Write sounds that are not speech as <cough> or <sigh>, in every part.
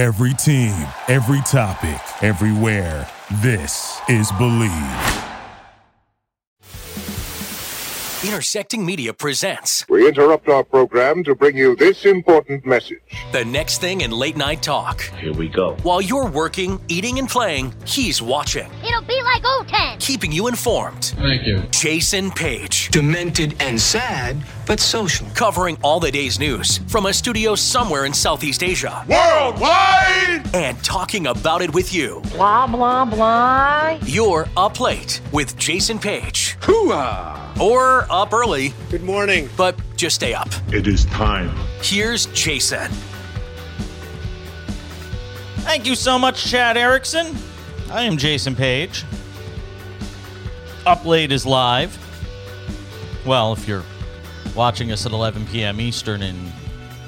Every team, every topic, everywhere. This is Believe. Intersecting Media presents We interrupt our program to bring you this important message. the next thing in late night talk. Here we go. While you're working, eating, and playing, he's watching, It'll be like O10. keeping you informed. Thank you. Jason Page, demented and sad, but social. covering all the day's news from a studio somewhere in Southeast Asia. Worldwide! And talking about it with you. Blah, blah, blah. You're up late with Jason Page. Hooah! Or up early, Good morning. but just stay up. It is time. Here's Jason. Thank you so much, Chad Erickson. I am Jason Page. Up Late is live. Well, if you're watching us at 11 p.m. Eastern in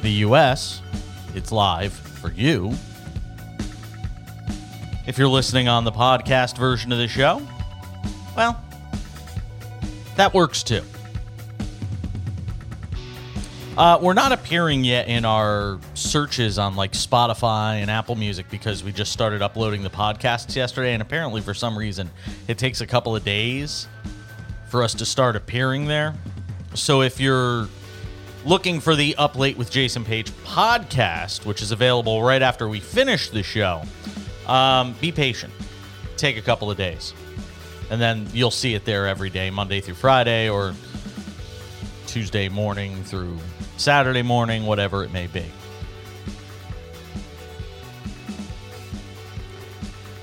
the U.S., it's live for you. If you're listening on the podcast version of the show, well, that works too. Uh, we're not appearing yet in our searches on like Spotify and Apple Music because we just started uploading the podcasts yesterday, and apparently for some reason it takes a couple of days for us to start appearing there. So if you're looking for the Up Late with Jason Page podcast, which is available right after we finish the show, um, be patient. Take a couple of days, and then you'll see it there every day, Monday through Friday, or Tuesday morning through Saturday morning, whatever it may be.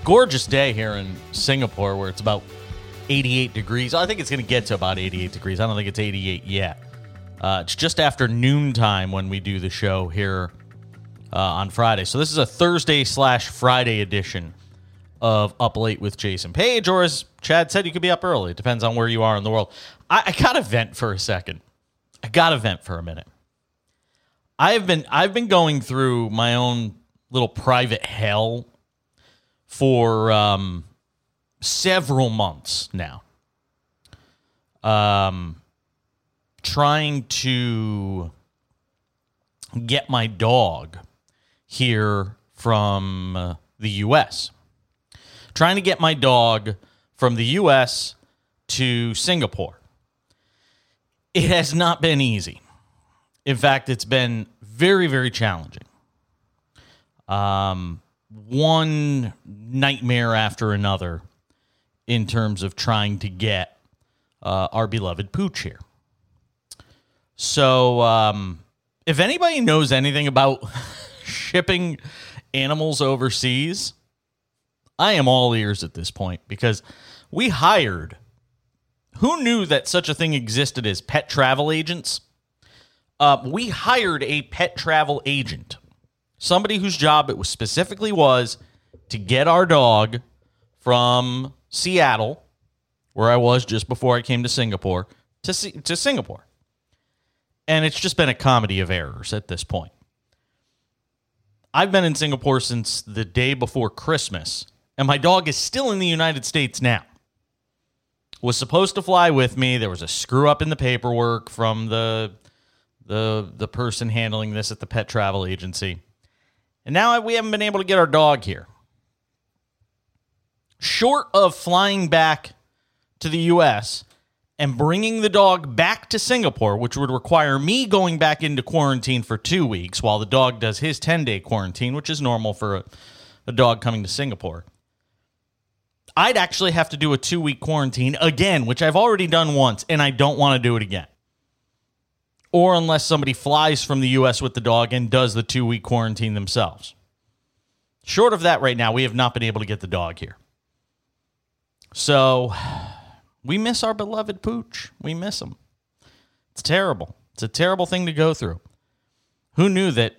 Gorgeous day here in Singapore where it's about 88 degrees. I think it's going to get to about 88 degrees. I don't think it's 88 yet. Uh, it's just after noontime when we do the show here uh, on Friday. So this is a Thursday slash Friday edition of Up Late with Jason Page, or as Chad said, you could be up early. It depends on where you are in the world. I, I got to vent for a second. I got to vent for a minute. I have been I've been going through my own little private hell for um, several months now. Um, trying to get my dog here from the U.S. Trying to get my dog from the U.S. to Singapore. It has not been easy. In fact, it's been very, very challenging. Um, one nightmare after another in terms of trying to get uh, our beloved Pooch here. So, um, if anybody knows anything about <laughs> shipping animals overseas, I am all ears at this point because we hired. Who knew that such a thing existed as pet travel agents? Uh, we hired a pet travel agent, somebody whose job it was specifically was to get our dog from Seattle, where I was just before I came to Singapore, to Si- to Singapore. And it's just been a comedy of errors at this point. I've been in Singapore since the day before Christmas, and my dog is still in the United States now. Was supposed to fly with me. There was a screw up in the paperwork from the the the person handling this at the pet travel agency. And now we haven't been able to get our dog here. Short of flying back to the US and bringing the dog back to Singapore, which would require me going back into quarantine for 2 weeks while the dog does his 10-day quarantine, which is normal for a, a dog coming to Singapore. I'd actually have to do a 2-week quarantine again, which I've already done once and I don't want to do it again or unless somebody flies from the US with the dog and does the two week quarantine themselves. Short of that, right now, we have not been able to get the dog here. So we miss our beloved Pooch. We miss him. It's terrible. It's a terrible thing to go through. Who knew that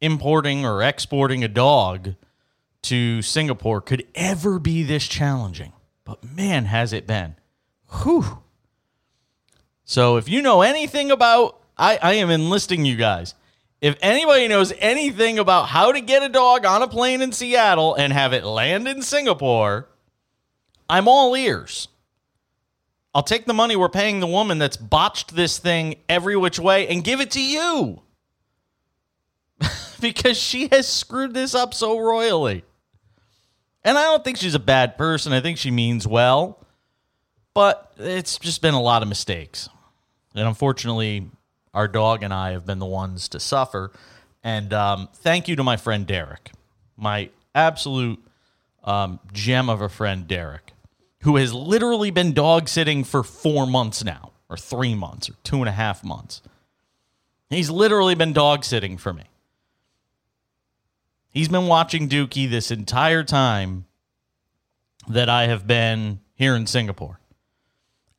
importing or exporting a dog to Singapore could ever be this challenging? But man, has it been. Whew. So if you know anything about, I, I am enlisting you guys. If anybody knows anything about how to get a dog on a plane in Seattle and have it land in Singapore, I'm all ears. I'll take the money we're paying the woman that's botched this thing every which way and give it to you. <laughs> because she has screwed this up so royally. And I don't think she's a bad person. I think she means well. But it's just been a lot of mistakes. And unfortunately, our dog and I have been the ones to suffer. And um, thank you to my friend Derek, my absolute um, gem of a friend, Derek, who has literally been dog sitting for four months now, or three months, or two and a half months. He's literally been dog sitting for me. He's been watching Dookie this entire time that I have been here in Singapore.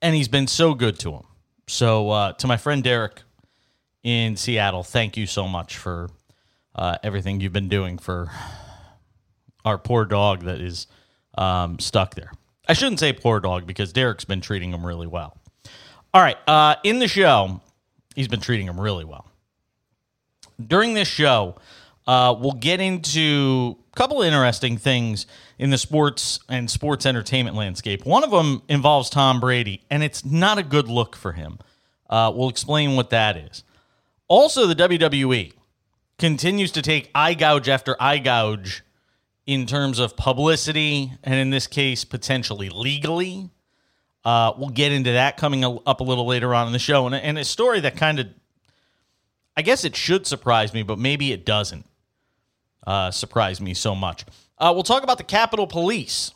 And he's been so good to him. So, uh, to my friend Derek in Seattle, thank you so much for uh, everything you've been doing for our poor dog that is um, stuck there. I shouldn't say poor dog because Derek's been treating him really well. All right. Uh, in the show, he's been treating him really well. During this show, uh, we'll get into a couple of interesting things in the sports and sports entertainment landscape. One of them involves Tom Brady, and it's not a good look for him. Uh, we'll explain what that is. Also, the WWE continues to take eye gouge after eye gouge in terms of publicity, and in this case, potentially legally. Uh, we'll get into that coming up a little later on in the show, and, and a story that kind of, I guess it should surprise me, but maybe it doesn't uh, surprise me so much. Uh, we'll talk about the Capitol Police.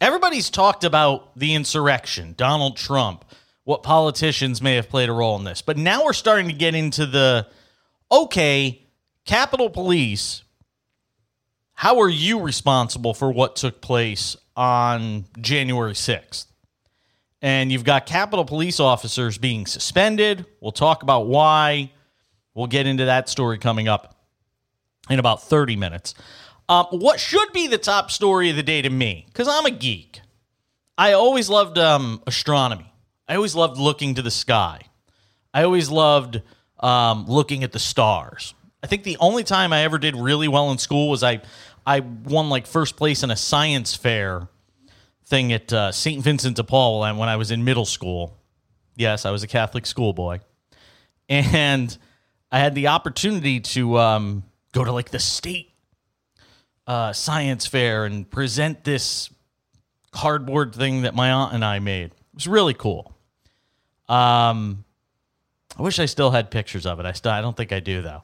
Everybody's talked about the insurrection, Donald Trump, what politicians may have played a role in this, but now we're starting to get into the okay, Capitol Police. How are you responsible for what took place on January 6th? And you've got Capitol Police officers being suspended. We'll talk about why. We'll get into that story coming up in about 30 minutes. Um, what should be the top story of the day to me, because I'm a geek, I always loved um, astronomy. I always loved looking to the sky. I always loved um, looking at the stars. I think the only time I ever did really well in school was I, I won like first place in a science fair thing at uh, St. Vincent de Paul when I was in middle school. Yes, I was a Catholic schoolboy. And I had the opportunity to um, go to like the state uh, science fair and present this cardboard thing that my aunt and I made. It was really cool. Um, I wish I still had pictures of it. I still, I don't think I do though.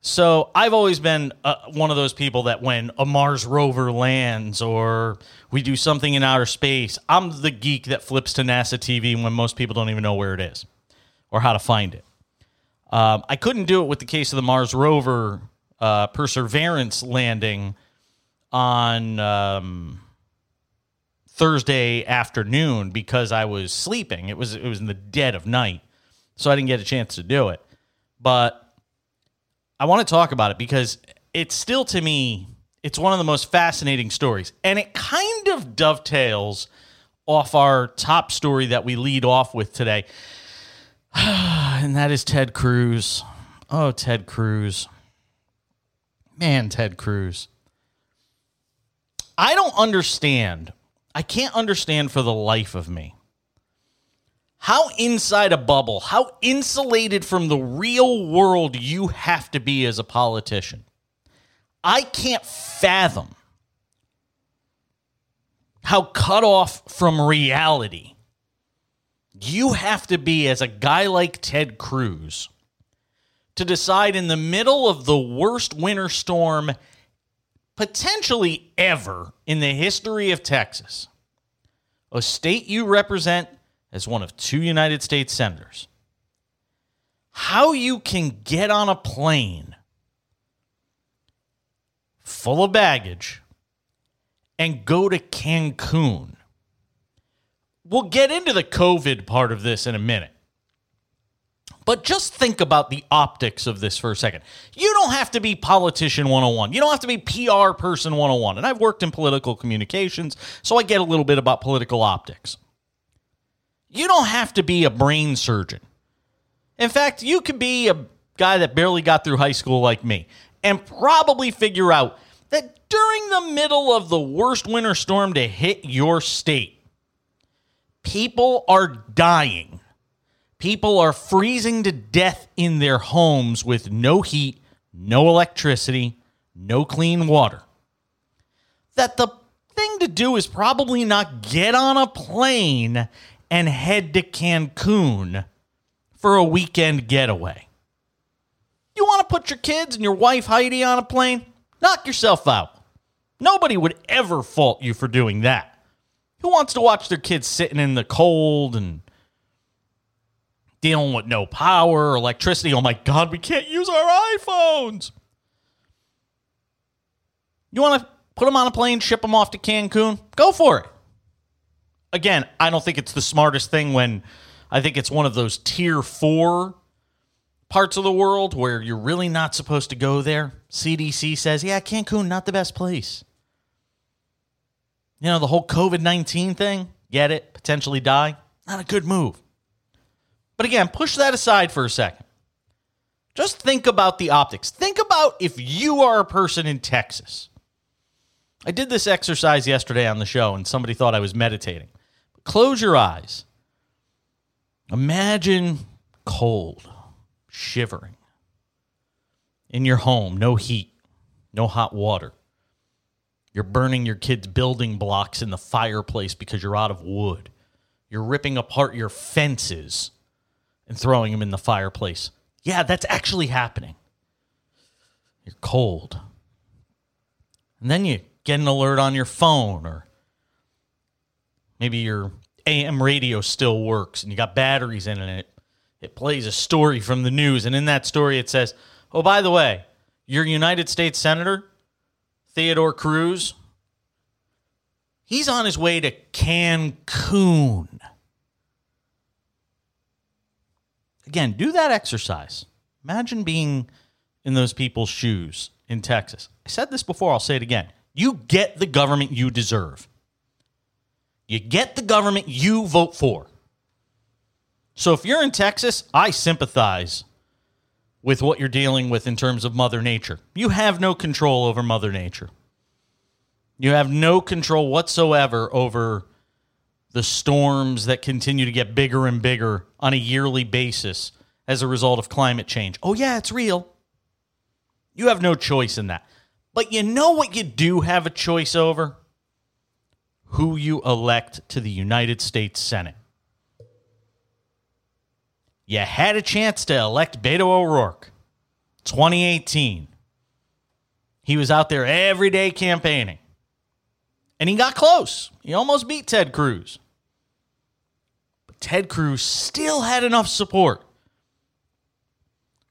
So I've always been uh, one of those people that when a Mars rover lands or we do something in outer space, I'm the geek that flips to NASA TV when most people don't even know where it is or how to find it. Um, I couldn't do it with the case of the Mars rover uh, Perseverance landing on um, Thursday afternoon because I was sleeping. It was it was in the dead of night, so I didn't get a chance to do it. But I want to talk about it because it's still to me it's one of the most fascinating stories, and it kind of dovetails off our top story that we lead off with today. <sighs> and that is Ted Cruz. Oh, Ted Cruz. Man, Ted Cruz. I don't understand. I can't understand for the life of me how inside a bubble, how insulated from the real world you have to be as a politician. I can't fathom how cut off from reality you have to be as a guy like Ted Cruz to decide in the middle of the worst winter storm potentially ever in the history of Texas, a state you represent as one of two United States senators, how you can get on a plane full of baggage and go to Cancun. We'll get into the COVID part of this in a minute. But just think about the optics of this for a second. You don't have to be politician 101. You don't have to be PR person 101. And I've worked in political communications, so I get a little bit about political optics. You don't have to be a brain surgeon. In fact, you could be a guy that barely got through high school like me and probably figure out that during the middle of the worst winter storm to hit your state, people are dying. People are freezing to death in their homes with no heat, no electricity, no clean water. That the thing to do is probably not get on a plane and head to Cancun for a weekend getaway. You want to put your kids and your wife Heidi on a plane? Knock yourself out. Nobody would ever fault you for doing that. Who wants to watch their kids sitting in the cold and dealing with no power electricity? Oh my God, we can't use our iPhones. You want to put them on a plane, ship them off to Cancun? Go for it. Again, I don't think it's the smartest thing when I think it's one of those tier four parts of the world where you're really not supposed to go there. CDC says, yeah, Cancun, not the best place. You know, the whole COVID 19 thing, get it, potentially die, not a good move. But again, push that aside for a second. Just think about the optics. Think about if you are a person in Texas. I did this exercise yesterday on the show and somebody thought I was meditating. Close your eyes. Imagine cold, shivering in your home, no heat, no hot water. You're burning your kids' building blocks in the fireplace because you're out of wood. You're ripping apart your fences and throwing them in the fireplace. Yeah, that's actually happening. You're cold. And then you get an alert on your phone, or maybe your AM radio still works and you got batteries in it. It plays a story from the news, and in that story, it says, Oh, by the way, your United States Senator, Theodore Cruz, he's on his way to Cancun. Again, do that exercise. Imagine being in those people's shoes in Texas. I said this before, I'll say it again. You get the government you deserve. You get the government you vote for. So if you're in Texas, I sympathize with what you're dealing with in terms of Mother Nature. You have no control over Mother Nature. You have no control whatsoever over the storms that continue to get bigger and bigger on a yearly basis as a result of climate change. Oh, yeah, it's real. You have no choice in that. But you know what you do have a choice over? Who you elect to the United States Senate. You had a chance to elect Beto O'Rourke. 2018. He was out there every day campaigning. And he got close. He almost beat Ted Cruz. But Ted Cruz still had enough support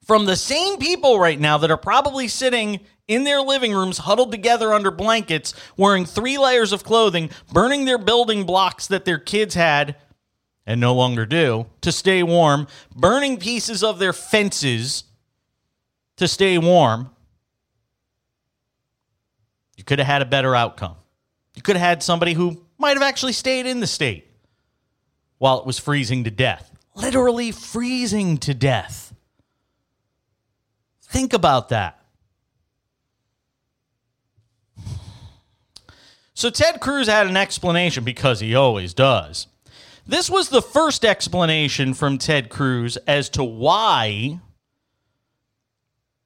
from the same people right now that are probably sitting in their living rooms, huddled together under blankets, wearing three layers of clothing, burning their building blocks that their kids had and no longer do to stay warm, burning pieces of their fences to stay warm. You could have had a better outcome. You could have had somebody who might have actually stayed in the state while it was freezing to death. Literally freezing to death. Think about that. So Ted Cruz had an explanation because he always does. This was the first explanation from Ted Cruz as to why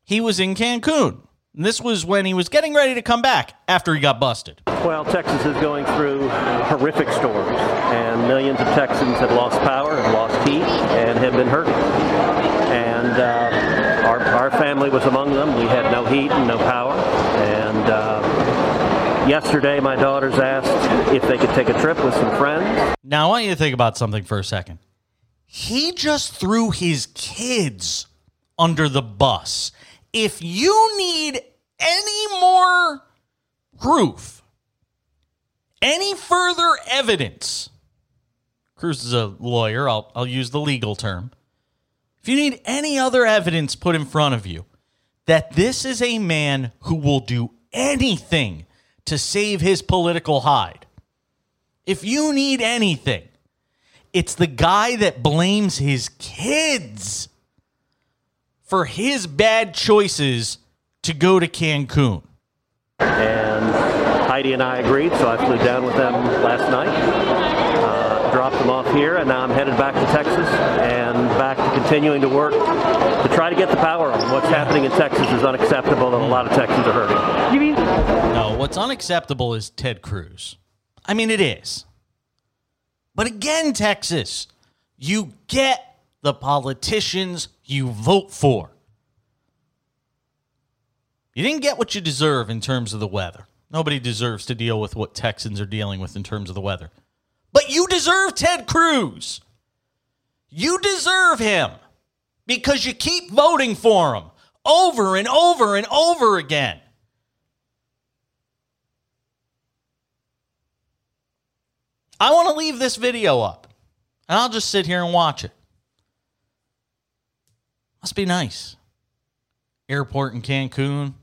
he was in Cancun. And this was when he was getting ready to come back after he got busted. Well, Texas is going through horrific storms, and millions of Texans have lost power, have lost heat, and have been hurting. And uh, our, our family was among them. We had no heat and no power. And uh, yesterday, my daughters asked if they could take a trip with some friends. Now, I want you to think about something for a second. He just threw his kids under the bus. If you need any more proof, any further evidence, Cruz is a lawyer, I'll, I'll use the legal term. If you need any other evidence put in front of you that this is a man who will do anything to save his political hide, if you need anything, it's the guy that blames his kids for his bad choices to go to Cancun. And Heidi and I agreed, so I flew down with them last night. Dropped them off here, and now I'm headed back to Texas and back to continuing to work to try to get the power on. What's happening in Texas is unacceptable, and a lot of Texans are hurting. You mean No, what's unacceptable is Ted Cruz. I mean, it is. But again, Texas, you get the politicians you vote for. You didn't get what you deserve in terms of the weather. Nobody deserves to deal with what Texans are dealing with in terms of the weather. But you deserve Ted Cruz. You deserve him because you keep voting for him over and over and over again. I want to leave this video up and I'll just sit here and watch it. Must be nice. Airport in Cancun.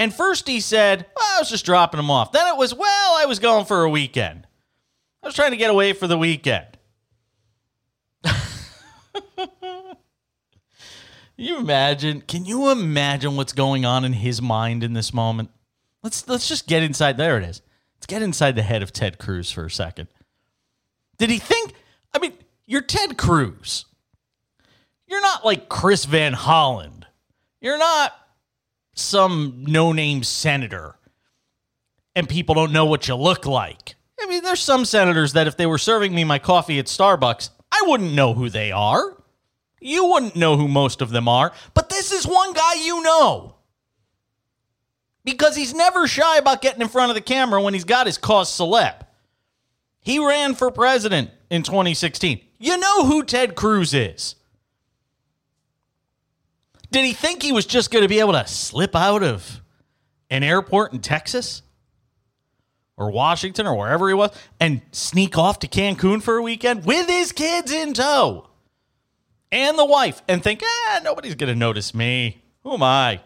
And first he said, well, I was just dropping him off. Then it was, well, I was going for a weekend. I was trying to get away for the weekend. <laughs> you imagine? Can you imagine what's going on in his mind in this moment? Let's let's just get inside. There it is. Let's get inside the head of Ted Cruz for a second. Did he think? I mean, you're Ted Cruz. You're not like Chris Van Hollen. You're not some no-name senator, and people don't know what you look like. I mean, there's some senators that if they were serving me my coffee at Starbucks, I wouldn't know who they are. You wouldn't know who most of them are, but this is one guy you know. Because he's never shy about getting in front of the camera when he's got his cause celeb. He ran for president in 2016. You know who Ted Cruz is. Did he think he was just going to be able to slip out of an airport in Texas or Washington or wherever he was and sneak off to Cancun for a weekend with his kids in tow and the wife and think, ah, nobody's going to notice me. Who am I?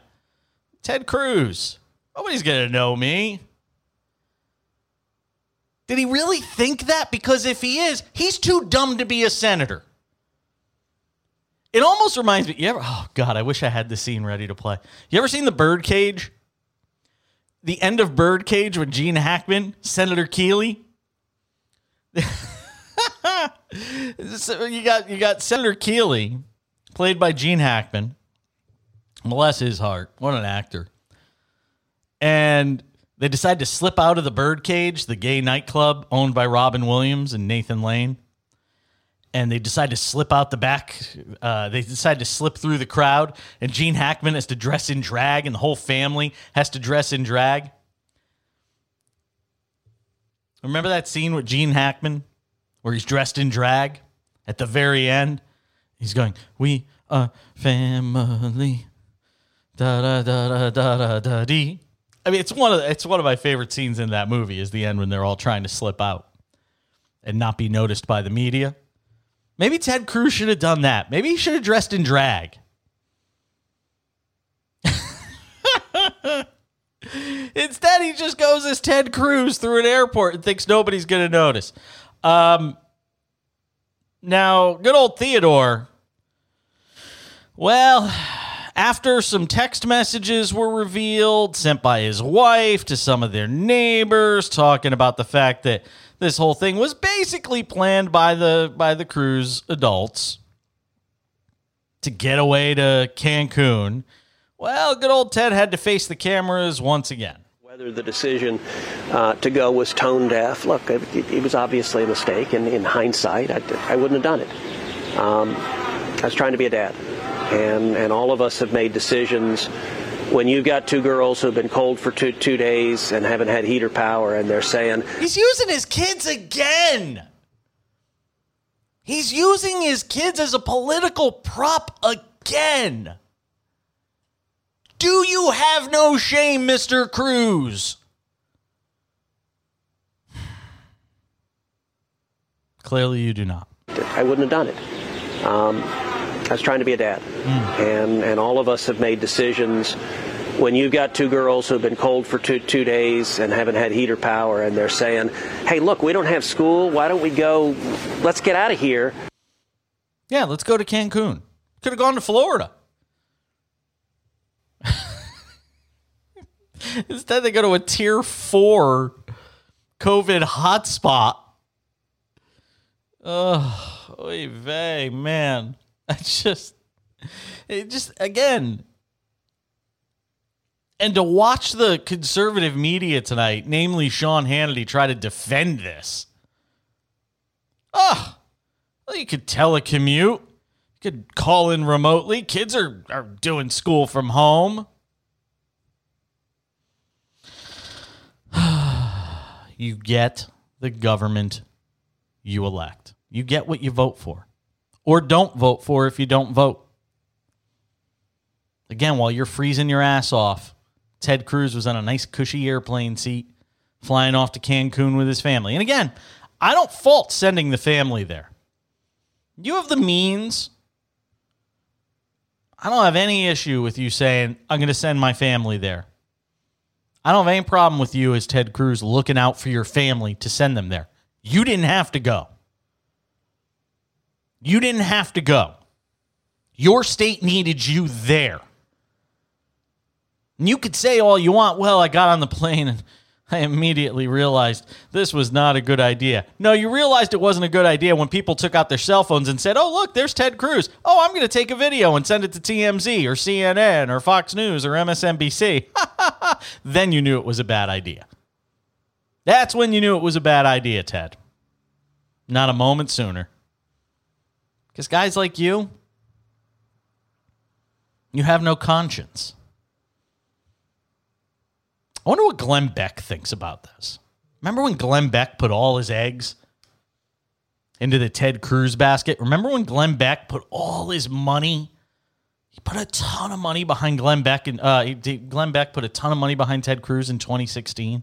Ted Cruz. Nobody's going to know me. Did he really think that? Because if he is, he's too dumb to be a senator. It almost reminds me. You ever? Oh God, I wish I had the scene ready to play. You ever seen the Birdcage? The end of Birdcage with Gene Hackman, Senator Keeley. <laughs> so you got you got Senator Keeley, played by Gene Hackman. Bless his heart, what an actor! And they decide to slip out of the Birdcage, the gay nightclub owned by Robin Williams and Nathan Lane and they decide to slip out the back. Uh, they decide to slip through the crowd, and Gene Hackman has to dress in drag, and the whole family has to dress in drag. Remember that scene with Gene Hackman where he's dressed in drag at the very end? He's going, "We are family." Da da da da da da da dee. I mean, it's one of it's one of my favorite scenes in that movie. Is the end when they're all trying to slip out and not be noticed by the media. Maybe Ted Cruz should have done that. Maybe he should have dressed in drag. <laughs> Instead, he just goes as Ted Cruz through an airport and thinks nobody's going to notice. Um, now, good old Theodore. Well, after some text messages were revealed sent by his wife to some of their neighbors talking about the fact that this whole thing was basically planned by the by the Cruz adults to get away to Cancun. Well, good old Ted had to face the cameras once again. Whether the decision uh, to go was tone deaf, look, it, it, was obviously a mistake, and in hindsight, I, I wouldn't have done it. Um, I was trying to be a dad, and and all of us have made decisions. When you've got two girls who've been cold for two, two days and haven't had heater power and they're saying he's using his kids again. He's using his kids as a political prop again. Do you have no shame mr cruz? <sighs> Clearly you do not. I wouldn't have done it. Um, I was trying to be a dad. Mm. And, and all of us have made decisions when you've got two girls who've been cold for two, two days and haven't had heater power and they're saying, hey, look, we don't have school. Why don't we go? Let's get out of here. Yeah, let's go to Cancun. Could have gone to Florida. <laughs> Instead, they go to a tier four COVID hotspot. Oh, oy vey, man. <laughs> It's just, it just, again, and to watch the conservative media tonight, namely Sean Hannity, try to defend this. Oh, well, you could telecommute. You could call in remotely. Kids are, are doing school from home. <sighs> you get the government you elect. You get what you vote for, or don't vote for if you don't vote. Again, while you're freezing your ass off, Ted Cruz was on a nice, cushy airplane seat flying off to Cancun with his family. And again, I don't fault sending the family there. You have the means. I don't have any issue with you saying, I'm going to send my family there. I don't have any problem with you as Ted Cruz looking out for your family to send them there. You didn't have to go. You didn't have to go. Your state needed you there. And you could say all you want, well, I got on the plane and <laughs> I immediately realized this was not a good idea. No, you realized it wasn't a good idea when people took out their cell phones and said, oh, look, there's Ted Cruz. Oh, I'm going to take a video and send it to TMZ or CNN or Fox News or MSNBC. <laughs> then you knew it was a bad idea. That's when you knew it was a bad idea, Ted. Not a moment sooner. Because guys like you, you have no conscience. I wonder what Glenn Beck thinks about this. Remember when Glenn Beck put all his eggs into the Ted Cruz basket? Remember when Glenn Beck put all his money? He put a ton of money behind Glenn Beck, and uh, Glenn Beck put a ton of money behind Ted Cruz in 2016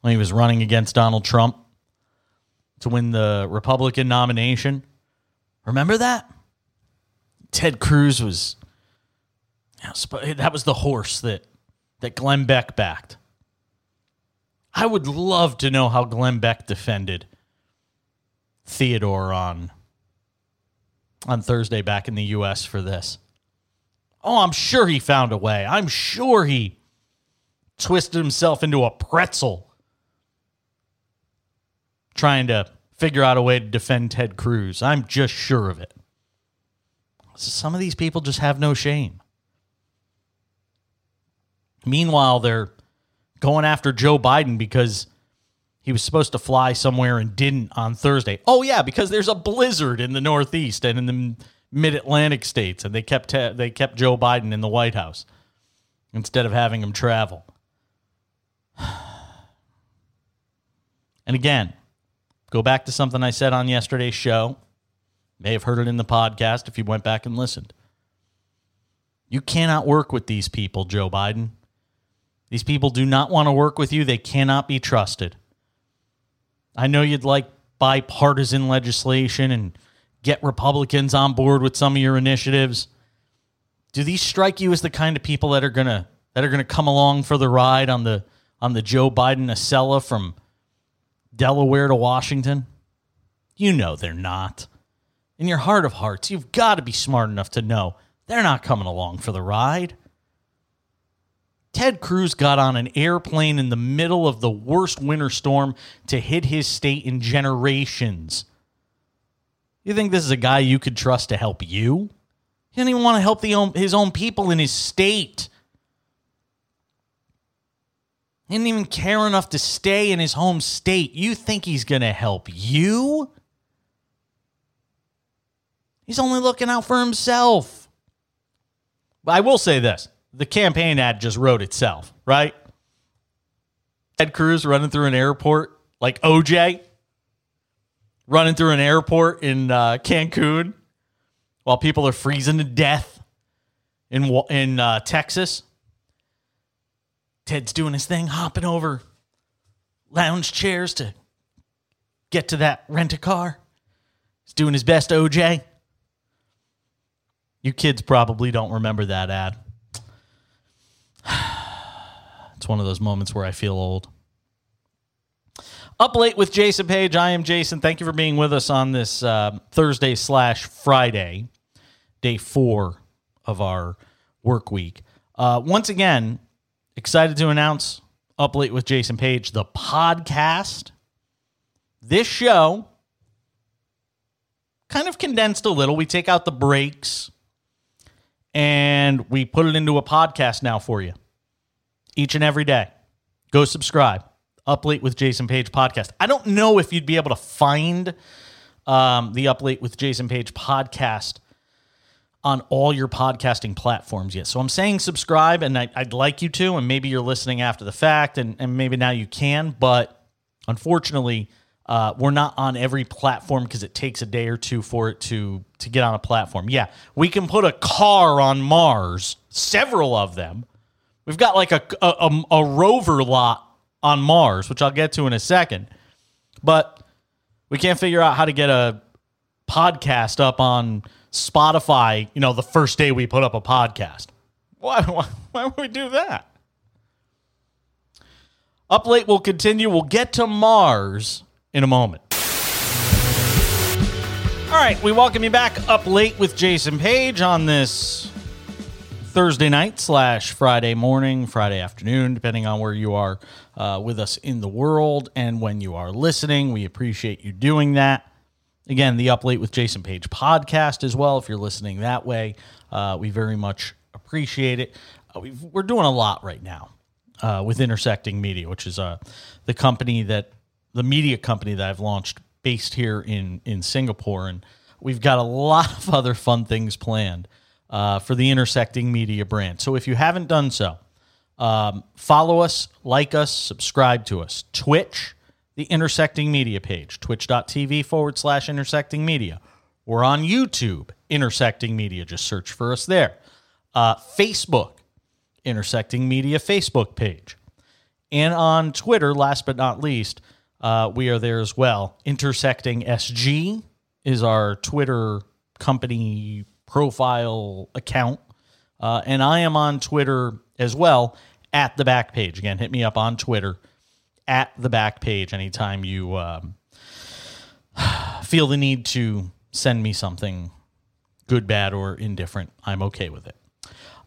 when he was running against Donald Trump to win the Republican nomination. Remember that? Ted Cruz was that was the horse that that Glenn Beck backed. I would love to know how Glenn Beck defended Theodore on on Thursday back in the US for this. Oh, I'm sure he found a way. I'm sure he twisted himself into a pretzel trying to figure out a way to defend Ted Cruz. I'm just sure of it. Some of these people just have no shame. Meanwhile, they're going after Joe Biden because he was supposed to fly somewhere and didn't on Thursday. Oh yeah, because there's a blizzard in the Northeast and in the Mid-Atlantic states, and they kept they kept Joe Biden in the White House instead of having him travel. <sighs> And again, go back to something I said on yesterday's show. May have heard it in the podcast if you went back and listened. You cannot work with these people, Joe Biden. These people do not want to work with you. They cannot be trusted. I know you'd like bipartisan legislation and get Republicans on board with some of your initiatives. Do these strike you as the kind of people that are gonna that are gonna come along for the ride on the on the Joe Biden Acela from Delaware to Washington? You know they're not. In your heart of hearts, you've got to be smart enough to know they're not coming along for the ride. Ted Cruz got on an airplane in the middle of the worst winter storm to hit his state in generations. You think this is a guy you could trust to help you? He didn't even want to help the his own people in his state. He didn't even care enough to stay in his home state. You think he's going to help you? He's only looking out for himself. But I will say this the campaign ad just wrote itself, right? Ted Cruz running through an airport like OJ running through an airport in uh, Cancun while people are freezing to death in in uh, Texas. Ted's doing his thing, hopping over lounge chairs to get to that rent a car. He's doing his best, OJ. You kids probably don't remember that ad. <sighs> It's one of those moments where I feel old. Up late with Jason Page. I am Jason. Thank you for being with us on this uh, Thursday slash Friday, day four of our work week. Uh, once again, excited to announce Up Late with Jason Page, the podcast. This show kind of condensed a little. We take out the breaks and we put it into a podcast now for you each and every day. Go subscribe. Up Late with Jason Page podcast. I don't know if you'd be able to find um, the Up Late with Jason Page podcast on all your podcasting platforms yet. So I'm saying subscribe, and I, would like you to, and maybe you're listening after the fact, and, and maybe now you can, but unfortunately, uh, we're not on every platform because it takes a day or two for it to to get on a platform. Yeah, we can put a car on Mars, several of them. We've got like a a, a, a rover lot on Mars, which I'll get to in a second. But we can't figure out how to get a podcast up on Spotify, you know, the first day we put up a podcast. Why, why, why would we do that? Up late we'll continue. We'll get to Mars in a moment. All right, we welcome you back up late with Jason Page on this Thursday night slash Friday morning, Friday afternoon, depending on where you are uh, with us in the world and when you are listening. We appreciate you doing that. Again, the Up Late with Jason Page podcast as well. If you're listening that way, uh, we very much appreciate it. Uh, we are doing a lot right now uh, with Intersecting Media, which is uh, the company that the media company that I've launched based here in in Singapore, and we've got a lot of <laughs> other fun things planned uh, for the Intersecting Media brand. So if you haven't done so, um, follow us, like us, subscribe to us. Twitch, the Intersecting Media page, twitch.tv forward slash intersecting media. We're on YouTube, Intersecting Media. Just search for us there. Uh, Facebook, Intersecting Media Facebook page. And on Twitter, last but not least, uh, we are there as well. Intersecting SG is our Twitter company profile account. Uh, and I am on Twitter as well at the back page. Again, hit me up on Twitter at the back page anytime you um, <sighs> feel the need to send me something good, bad, or indifferent. I'm okay with it.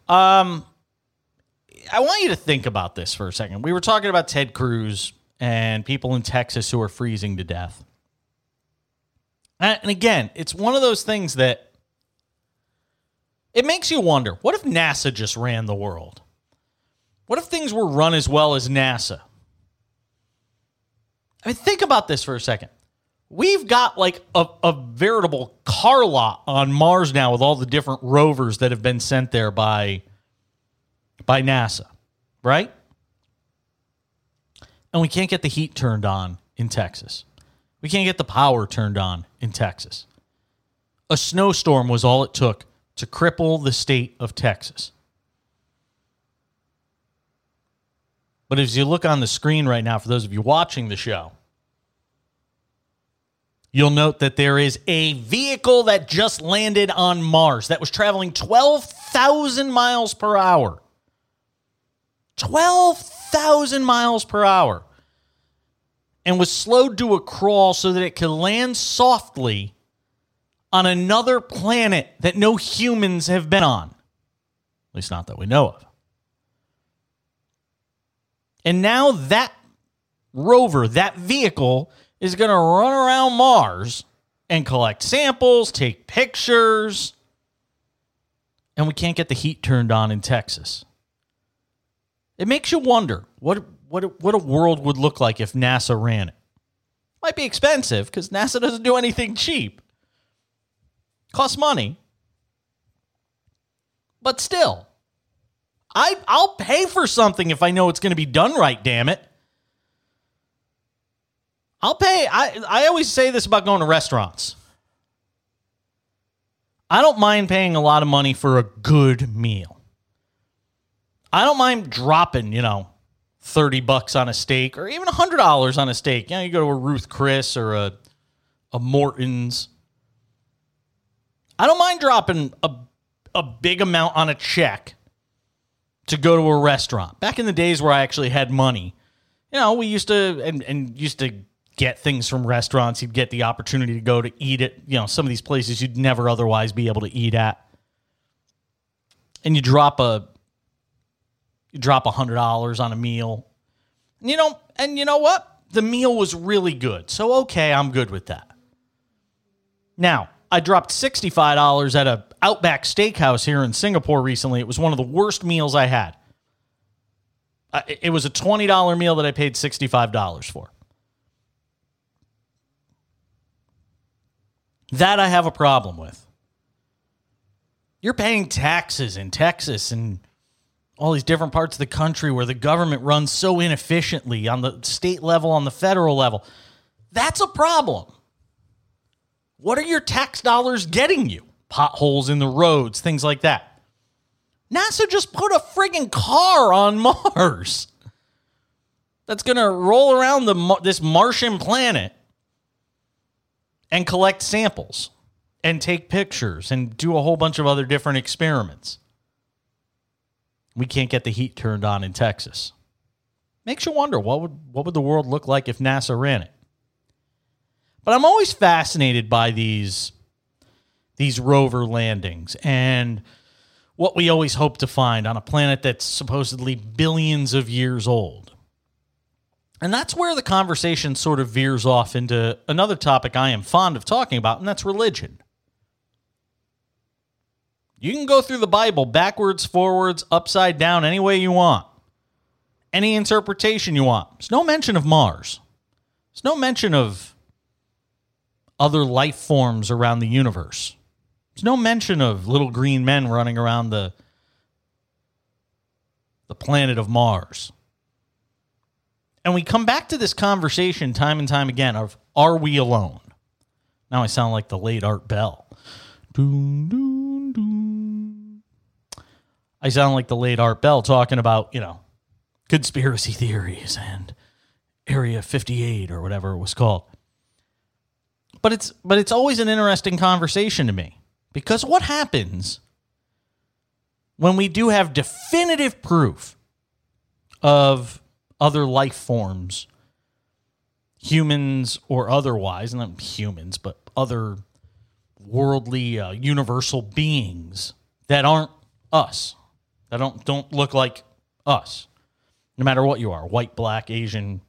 Um, I want you to think about this for a second. We were talking about Ted Cruz and people in Texas who are freezing to death. And again, it's one of those things that it makes you wonder what if NASA just ran the world? What if things were run as well as NASA? I mean, think about this for a second. We've got like a, a veritable car lot on Mars now with all the different rovers that have been sent there by, by NASA, right? And we can't get the heat turned on in Texas. We can't get the power turned on in Texas. A snowstorm was all it took to cripple the state of Texas. But as you look on the screen right now, for those of you watching the show, you'll note that there is a vehicle that just landed on Mars that was traveling 12,000 miles per hour. 12,000 miles per hour. And was slowed to a crawl so that it could land softly on another planet that no humans have been on. At least not that we know of. And now that rover, that vehicle, is going to run around Mars and collect samples, take pictures, and we can't get the heat turned on in Texas. It makes you wonder what what what a world would look like if NASA ran it. Might be expensive because NASA doesn't do anything cheap. Costs money. But still, I I'll pay for something if I know it's going to be done right, damn it. I'll pay. I I always say this about going to restaurants. I don't mind paying a lot of money for a good meal. I don't mind dropping, you know, 30 bucks on a steak or even $100 on a steak. You know, you go to a Ruth Chris or a a Morton's I don't mind dropping a, a big amount on a check to go to a restaurant. Back in the days where I actually had money, you know, we used to and, and used to get things from restaurants. You'd get the opportunity to go to eat at, you know, some of these places you'd never otherwise be able to eat at. And you drop a you drop a hundred dollars on a meal. You know, and you know what? The meal was really good. So okay, I'm good with that. Now, I dropped $65 at a Outback Steakhouse here in Singapore recently. It was one of the worst meals I had. It was a $20 meal that I paid $65 for. That I have a problem with. You're paying taxes in Texas and all these different parts of the country where the government runs so inefficiently on the state level, on the federal level. That's a problem. What are your tax dollars getting you? Potholes in the roads, things like that. NASA just put a friggin' car on <laughs> Mars that's going to roll around the this Martian planet and collect samples and take pictures and do a whole bunch of other different experiments. We can't get the heat turned on in Texas. Makes you wonder what would what would the world look like if NASA ran it. But I'm always fascinated by these these rover landings and what we always hope to find on a planet that's supposedly billions of years old. And that's where the conversation sort of veers off into another topic I am fond of talking about, and that's religion. You can go through the Bible backwards, forwards, upside down, any way you want, any interpretation you want. There's no mention of Mars, there's no mention of other life forms around the universe. There's no mention of little green men running around the the planet of Mars. And we come back to this conversation time and time again of are we alone? Now I sound like the late Art Bell. Doon, doon, doon. I sound like the late Art Bell talking about, you know, conspiracy theories and Area 58 or whatever it was called. But it's but it's always an interesting conversation to me because what happens when we do have definitive proof of other life forms, humans or otherwise, not humans, but other worldly, uh, universal beings that aren't us, that don't don't look like us, no matter what you are, white, black, Asian,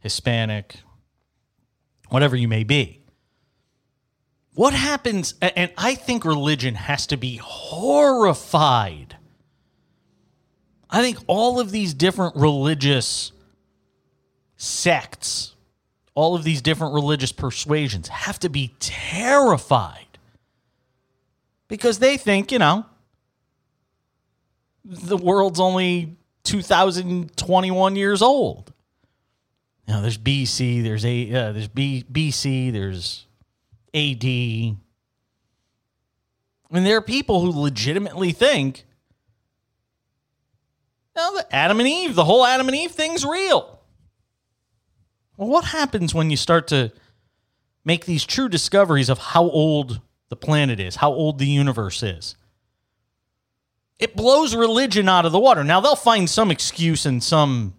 Hispanic, whatever you may be. What happens? And I think religion has to be horrified. I think all of these different religious sects, all of these different religious persuasions have to be terrified because they think, you know, the world's only 2021 years old. You know, there's BC, there's a uh, there's B, BC, there's AD. I mean, there are people who legitimately think, no, the Adam and Eve, the whole Adam and Eve thing's real. Well, what happens when you start to make these true discoveries of how old the planet is, how old the universe is? It blows religion out of the water. Now, they'll find some excuse and some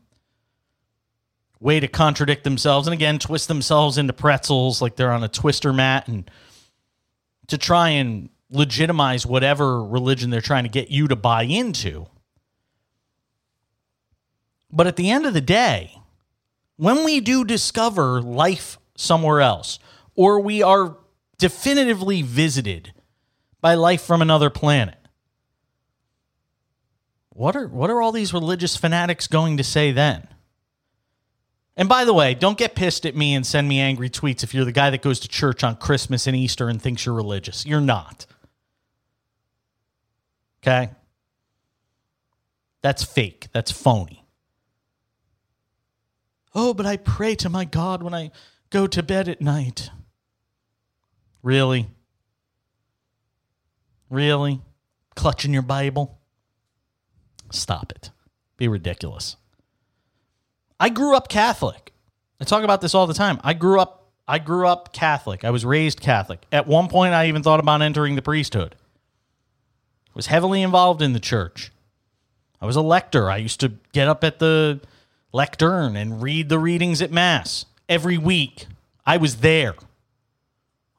way to contradict themselves and again twist themselves into pretzels like they're on a twister mat and to try and legitimize whatever religion they're trying to get you to buy into. But at the end of the day, when we do discover life somewhere else, or we are definitively visited by life from another planet, what are what are all these religious fanatics going to say then? And by the way, don't get pissed at me and send me angry tweets if you're the guy that goes to church on Christmas and Easter and thinks you're religious. You're not. Okay? That's fake. That's phony. Oh, but I pray to my God when I go to bed at night. Really? Really? Clutching your Bible? Stop it. Be ridiculous. I grew up Catholic. I talk about this all the time. I grew up I grew up Catholic. I was raised Catholic. At one point I even thought about entering the priesthood. Was heavily involved in the church. I was a lector. I used to get up at the lectern and read the readings at mass every week. I was there.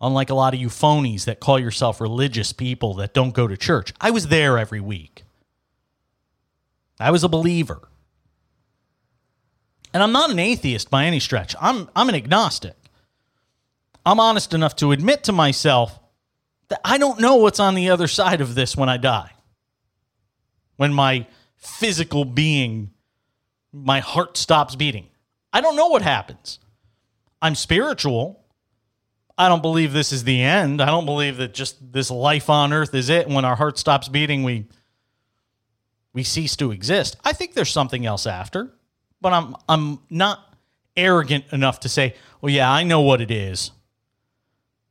Unlike a lot of you phonies that call yourself religious people that don't go to church, I was there every week. I was a believer. And I'm not an atheist by any stretch. I'm I'm an agnostic. I'm honest enough to admit to myself that I don't know what's on the other side of this when I die. When my physical being, my heart stops beating. I don't know what happens. I'm spiritual. I don't believe this is the end. I don't believe that just this life on earth is it. And when our heart stops beating, we we cease to exist. I think there's something else after, but I'm I'm not arrogant enough to say, "Well, yeah, I know what it is."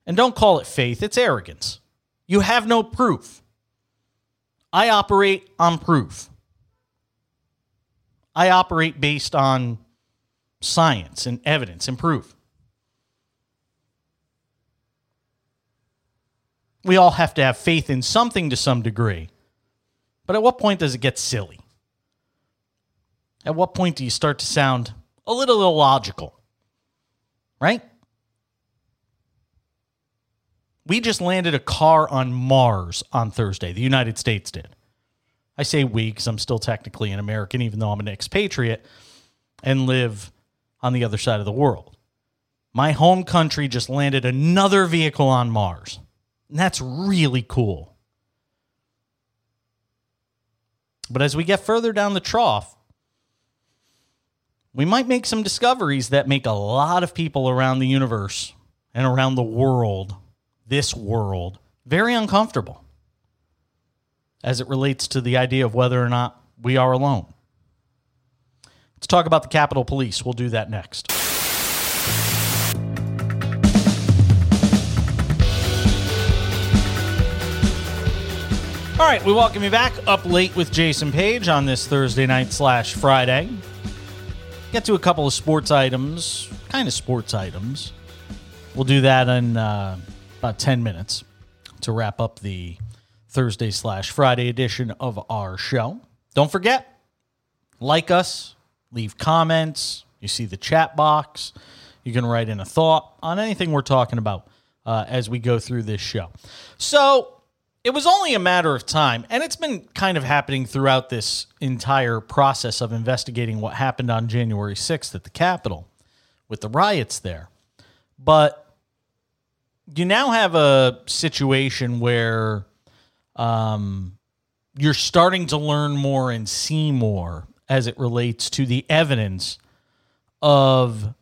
And don't call it faith, it's arrogance. You have no proof. I operate on proof. I operate based on science and evidence and proof. We all have to have faith in something to some degree. But at what point does it get silly? At what point do you start to sound a little illogical? Right? We just landed a car on Mars on Thursday. The United States did. I say we because I'm still technically an American, even though I'm an expatriate and live on the other side of the world. My home country just landed another vehicle on Mars. And that's really cool. But as we get further down the trough, we might make some discoveries that make a lot of people around the universe and around the world, this world, very uncomfortable as it relates to the idea of whether or not we are alone. Let's talk about the Capitol Police. We'll do that next. All right, we welcome you back up late with Jason Page on this Thursday night slash Friday. Get to a couple of sports items, kind of sports items. We'll do that in uh, about 10 minutes to wrap up the Thursday slash Friday edition of our show. Don't forget, like us, leave comments. You see the chat box. You can write in a thought on anything we're talking about uh, as we go through this show. So, it was only a matter of time, and it's been kind of happening throughout this entire process of investigating what happened on January 6th at the Capitol with the riots there. But you now have a situation where um, you're starting to learn more and see more as it relates to the evidence of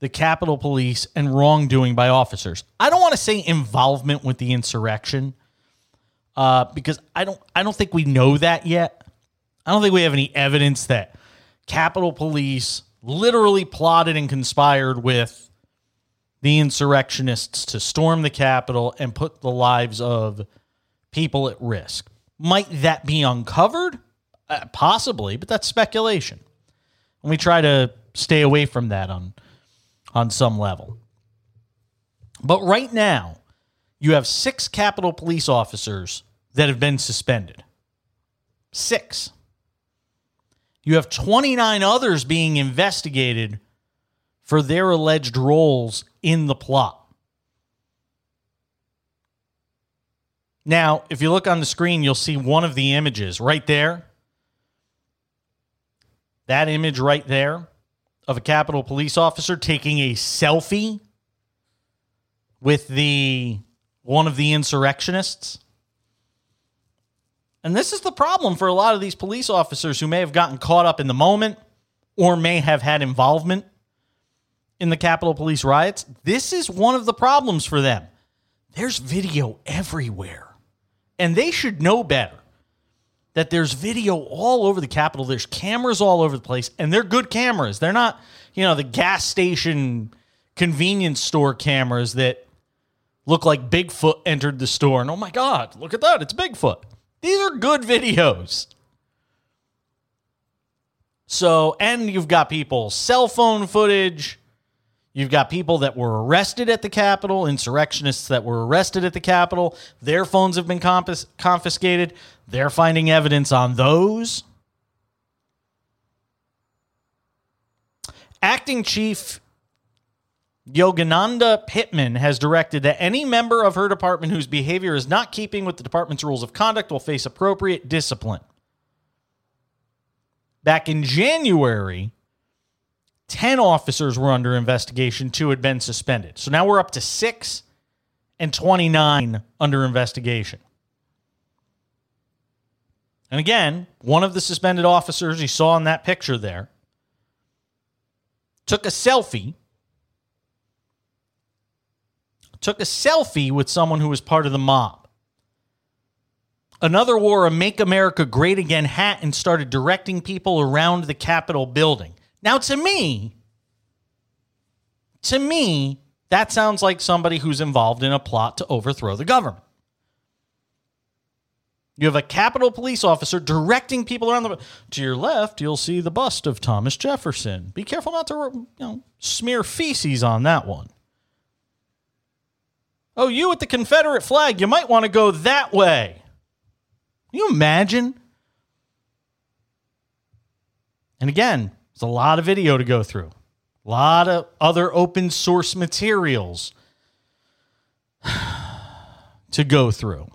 the Capitol Police and wrongdoing by officers. I don't want to say involvement with the insurrection uh, because I don't I don't think we know that yet. I don't think we have any evidence that Capitol Police literally plotted and conspired with the insurrectionists to storm the Capitol and put the lives of people at risk. Might that be uncovered? Uh, possibly, but that's speculation. And we try to stay away from that on on some level. But right now, you have six Capitol Police officers that have been suspended. Six. You have 29 others being investigated for their alleged roles in the plot. Now, if you look on the screen, you'll see one of the images right there. That image right there of a Capitol police officer taking a selfie with the one of the insurrectionists. And this is the problem for a lot of these police officers who may have gotten caught up in the moment or may have had involvement in the Capitol Police riots. This is one of the problems for them. There's video everywhere. And they should know better that there's video all over the Capitol. There's cameras all over the place, and they're good cameras. They're not, you know, the gas station convenience store cameras that look like Bigfoot entered the store. And oh my God, look at that. It's Bigfoot. These are good videos. So, and you've got people's cell phone footage. You've got people that were arrested at the Capitol, insurrectionists that were arrested at the Capitol. Their phones have been confis- confiscated. They're finding evidence on those. Acting Chief Yogananda Pittman has directed that any member of her department whose behavior is not keeping with the department's rules of conduct will face appropriate discipline. Back in January, 10 officers were under investigation, two had been suspended. So now we're up to six and 29 under investigation. And again, one of the suspended officers you saw in that picture there took a selfie. Took a selfie with someone who was part of the mob. Another wore a Make America Great Again hat and started directing people around the Capitol building. Now, to me, to me, that sounds like somebody who's involved in a plot to overthrow the government. You have a Capitol police officer directing people around the. To your left, you'll see the bust of Thomas Jefferson. Be careful not to you know, smear feces on that one. Oh, you with the Confederate flag, you might want to go that way. Can you imagine? And again, there's a lot of video to go through, a lot of other open source materials <sighs> to go through.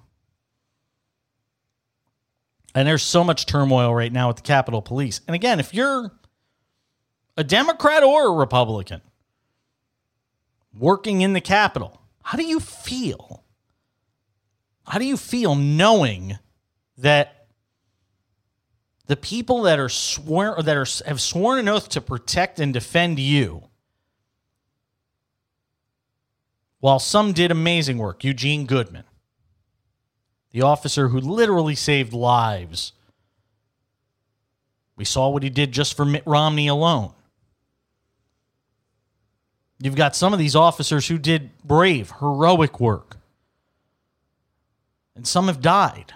And there's so much turmoil right now with the Capitol Police. And again, if you're a Democrat or a Republican working in the Capitol, how do you feel? How do you feel knowing that the people that are sworn that are have sworn an oath to protect and defend you while some did amazing work, Eugene Goodman, the officer who literally saved lives. We saw what he did just for Mitt Romney alone. You've got some of these officers who did brave, heroic work. And some have died.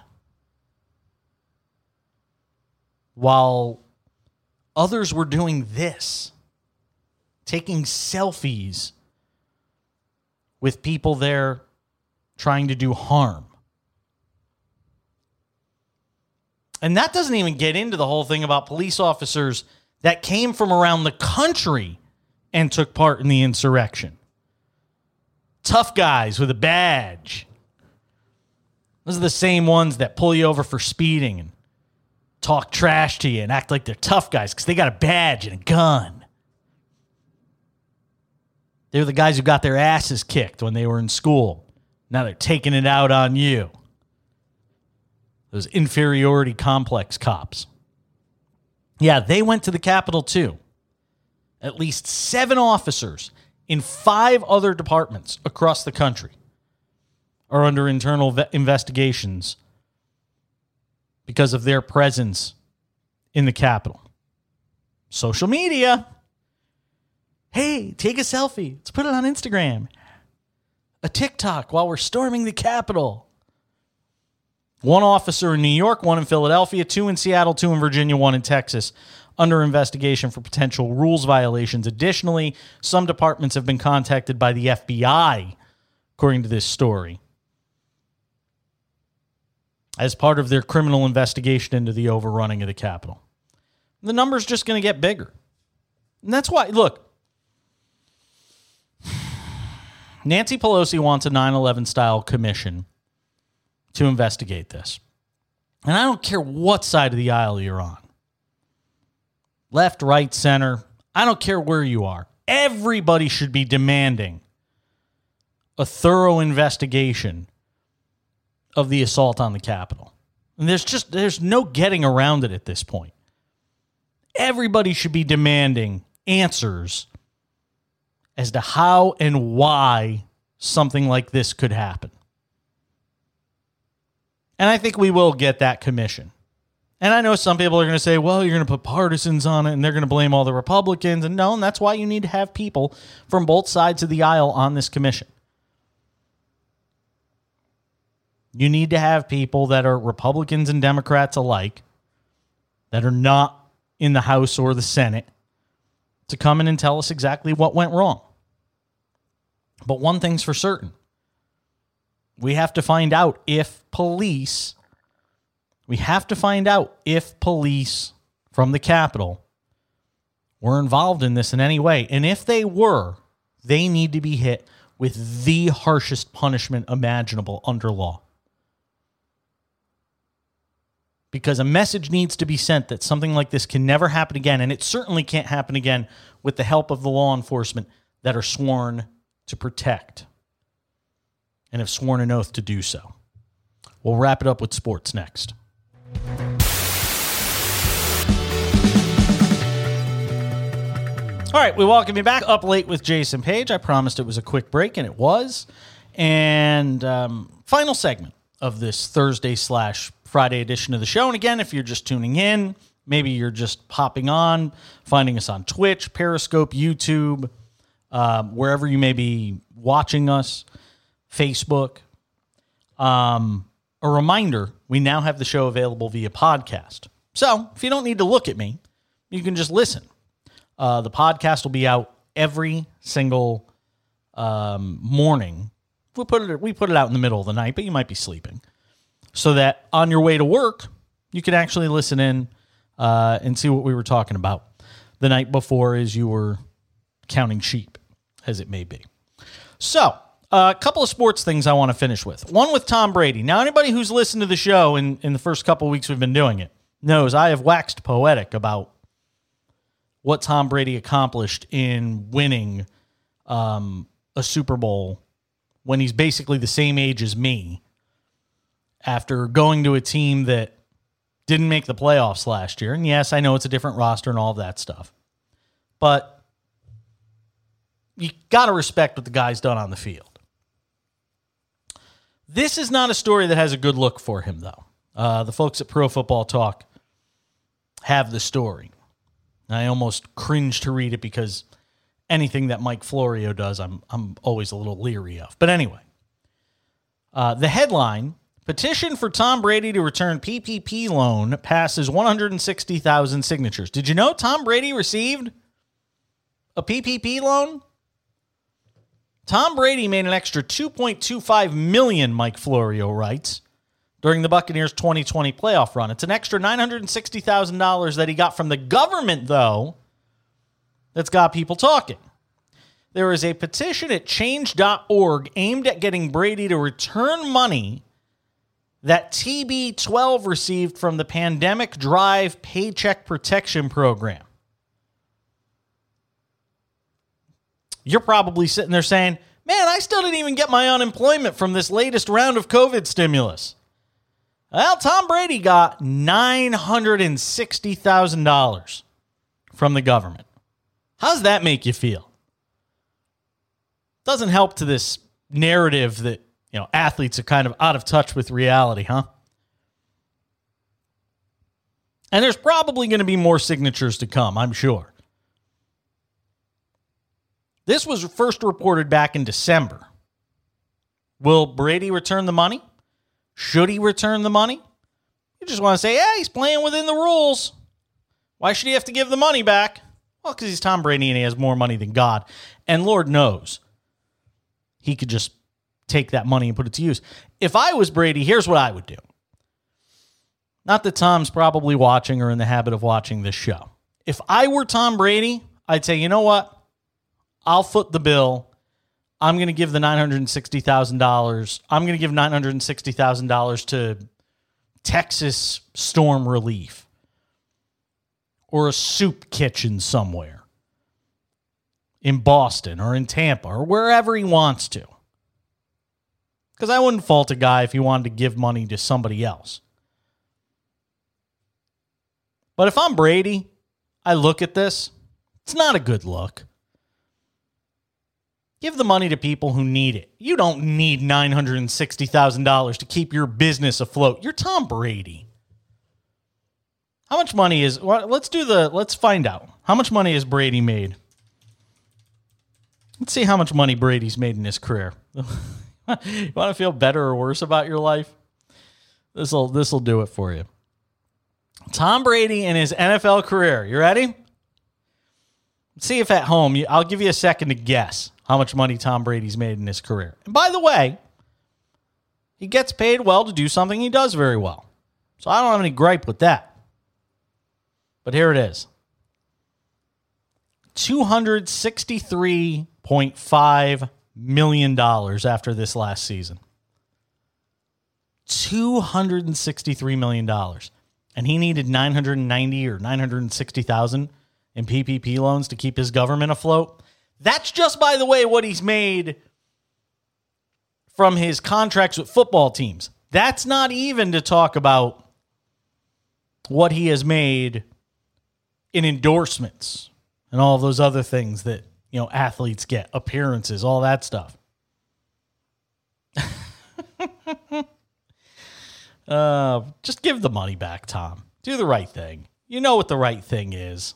While others were doing this, taking selfies with people there trying to do harm. And that doesn't even get into the whole thing about police officers that came from around the country and took part in the insurrection. Tough guys with a badge. Those are the same ones that pull you over for speeding and talk trash to you and act like they're tough guys because they got a badge and a gun. They're the guys who got their asses kicked when they were in school. Now they're taking it out on you those inferiority complex cops. Yeah, they went to the Capitol too. At least seven officers in five other departments across the country are under internal ve- investigations because of their presence in the Capitol. Social media. Hey, take a selfie. Let's put it on Instagram. A TikTok while we're storming the Capitol. One officer in New York, one in Philadelphia, two in Seattle, two in Virginia, one in Texas, under investigation for potential rules violations. Additionally, some departments have been contacted by the FBI, according to this story, as part of their criminal investigation into the overrunning of the Capitol. The number's just going to get bigger. And that's why, look, <sighs> Nancy Pelosi wants a 9 11 style commission to investigate this. And I don't care what side of the aisle you're on left, right, center. I don't care where you are. Everybody should be demanding a thorough investigation of the assault on the Capitol. And there's just there's no getting around it at this point. Everybody should be demanding answers as to how and why something like this could happen. And I think we will get that commission. And I know some people are going to say, well, you're going to put partisans on it and they're going to blame all the Republicans. And no, and that's why you need to have people from both sides of the aisle on this commission. You need to have people that are Republicans and Democrats alike, that are not in the House or the Senate, to come in and tell us exactly what went wrong. But one thing's for certain we have to find out if police, we have to find out if police from the Capitol were involved in this in any way. And if they were, they need to be hit with the harshest punishment imaginable under law. Because a message needs to be sent that something like this can never happen again. And it certainly can't happen again with the help of the law enforcement that are sworn to protect and have sworn an oath to do so. We'll wrap it up with sports next. All right, we welcome you back up late with Jason Page. I promised it was a quick break, and it was. And um, final segment of this Thursday slash Friday edition of the show. And again, if you're just tuning in, maybe you're just popping on, finding us on Twitch, Periscope, YouTube, um, wherever you may be watching us, Facebook. Um, a reminder we now have the show available via podcast. So if you don't need to look at me, you can just listen. Uh, the podcast will be out every single um, morning. We put it we put it out in the middle of the night, but you might be sleeping, so that on your way to work you can actually listen in uh, and see what we were talking about the night before as you were counting sheep, as it may be. So a couple of sports things I want to finish with. One with Tom Brady. Now, anybody who's listened to the show in, in the first couple weeks we've been doing it knows I have waxed poetic about what Tom Brady accomplished in winning um, a Super Bowl when he's basically the same age as me after going to a team that didn't make the playoffs last year. And yes, I know it's a different roster and all of that stuff. But you got to respect what the guy's done on the field. This is not a story that has a good look for him, though. Uh, the folks at Pro Football Talk have the story. I almost cringe to read it because anything that Mike Florio does, I'm I'm always a little leery of. But anyway, uh, the headline: Petition for Tom Brady to return PPP loan passes 160,000 signatures. Did you know Tom Brady received a PPP loan? Tom Brady made an extra 2.25 million, Mike Florio writes, during the Buccaneers 2020 playoff run. It's an extra $960,000 that he got from the government, though, that's got people talking. There is a petition at change.org aimed at getting Brady to return money that TB12 received from the Pandemic Drive Paycheck Protection Program. You're probably sitting there saying, Man, I still didn't even get my unemployment from this latest round of COVID stimulus. Well, Tom Brady got $960,000 from the government. How does that make you feel? Doesn't help to this narrative that, you know, athletes are kind of out of touch with reality, huh? And there's probably going to be more signatures to come, I'm sure. This was first reported back in December. Will Brady return the money? Should he return the money? You just want to say, yeah, he's playing within the rules. Why should he have to give the money back? Well, because he's Tom Brady and he has more money than God. And Lord knows he could just take that money and put it to use. If I was Brady, here's what I would do. Not that Tom's probably watching or in the habit of watching this show. If I were Tom Brady, I'd say, you know what? I'll foot the bill. I'm going to give the $960,000. I'm going to give $960,000 to Texas storm relief or a soup kitchen somewhere in Boston or in Tampa or wherever he wants to. Because I wouldn't fault a guy if he wanted to give money to somebody else. But if I'm Brady, I look at this, it's not a good look. Give the money to people who need it. You don't need $960,000 to keep your business afloat. You're Tom Brady. How much money is well, let's do the let's find out. How much money has Brady made? Let's see how much money Brady's made in his career. <laughs> <laughs> you want to feel better or worse about your life? This will this will do it for you. Tom Brady in his NFL career. You ready? See if at home, you, I'll give you a second to guess how much money Tom Brady's made in his career. And by the way, he gets paid well to do something he does very well. So I don't have any gripe with that. But here it is $263.5 million dollars after this last season. $263 million. and he needed 990 or 960,000 in PPP loans to keep his government afloat. That's just by the way what he's made from his contracts with football teams. That's not even to talk about what he has made in endorsements and all those other things that, you know, athletes get, appearances, all that stuff. <laughs> uh, just give the money back, Tom. Do the right thing. You know what the right thing is.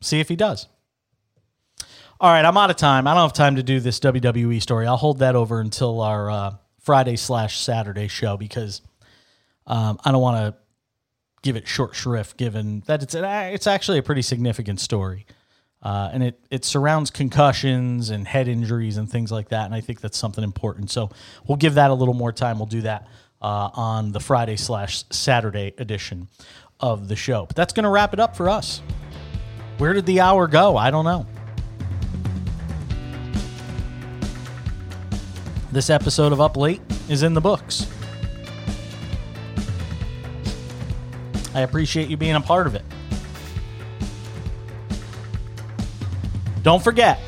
See if he does. All right, I'm out of time. I don't have time to do this WWE story. I'll hold that over until our uh, Friday slash Saturday show because um, I don't want to give it short shrift, given that it's it's actually a pretty significant story, uh, and it it surrounds concussions and head injuries and things like that, and I think that's something important. So we'll give that a little more time. We'll do that uh, on the Friday slash Saturday edition of the show. But that's going to wrap it up for us. Where did the hour go? I don't know. This episode of Up Late is in the books. I appreciate you being a part of it. Don't forget,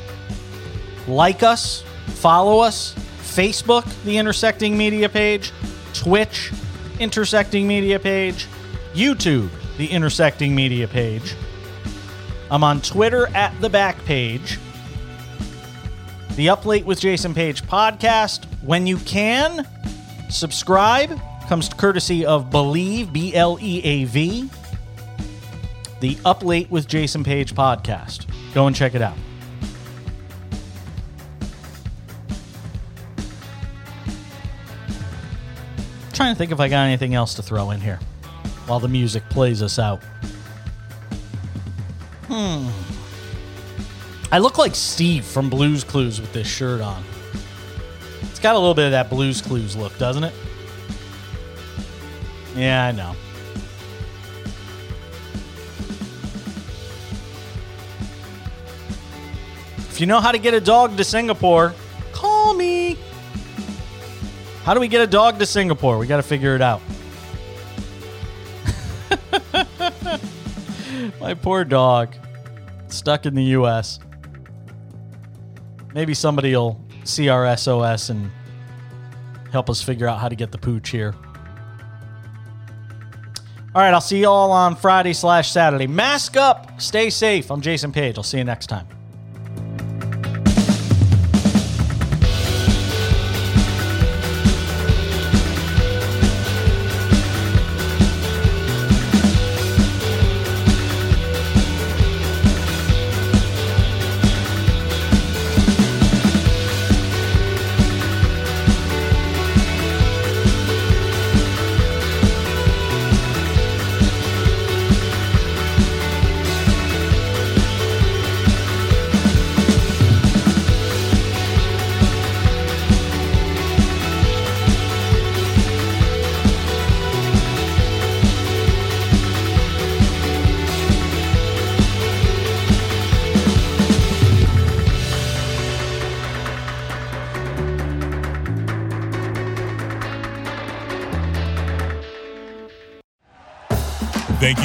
like us, follow us, Facebook, the Intersecting Media page, Twitch, Intersecting Media page, YouTube, the Intersecting Media page. I'm on Twitter at the back page. The Up Late with Jason Page podcast. When you can, subscribe. Comes courtesy of Bleav, B L E A V. The Up Late with Jason Page podcast. Go and check it out. trying to think if I got anything else to throw in here while the music plays us out. Hmm. I look like Steve from Blues Clues with this shirt on. It's got a little bit of that Blues Clues look, doesn't it? Yeah, I know. If you know how to get a dog to Singapore, call me. How do we get a dog to Singapore? We got to figure it out. <laughs> My poor dog, stuck in the U.S. Maybe somebody will see our SOS and help us figure out how to get the pooch here. All right, I'll see you all on Friday slash Saturday. Mask up, stay safe. I'm Jason Page. I'll see you next time.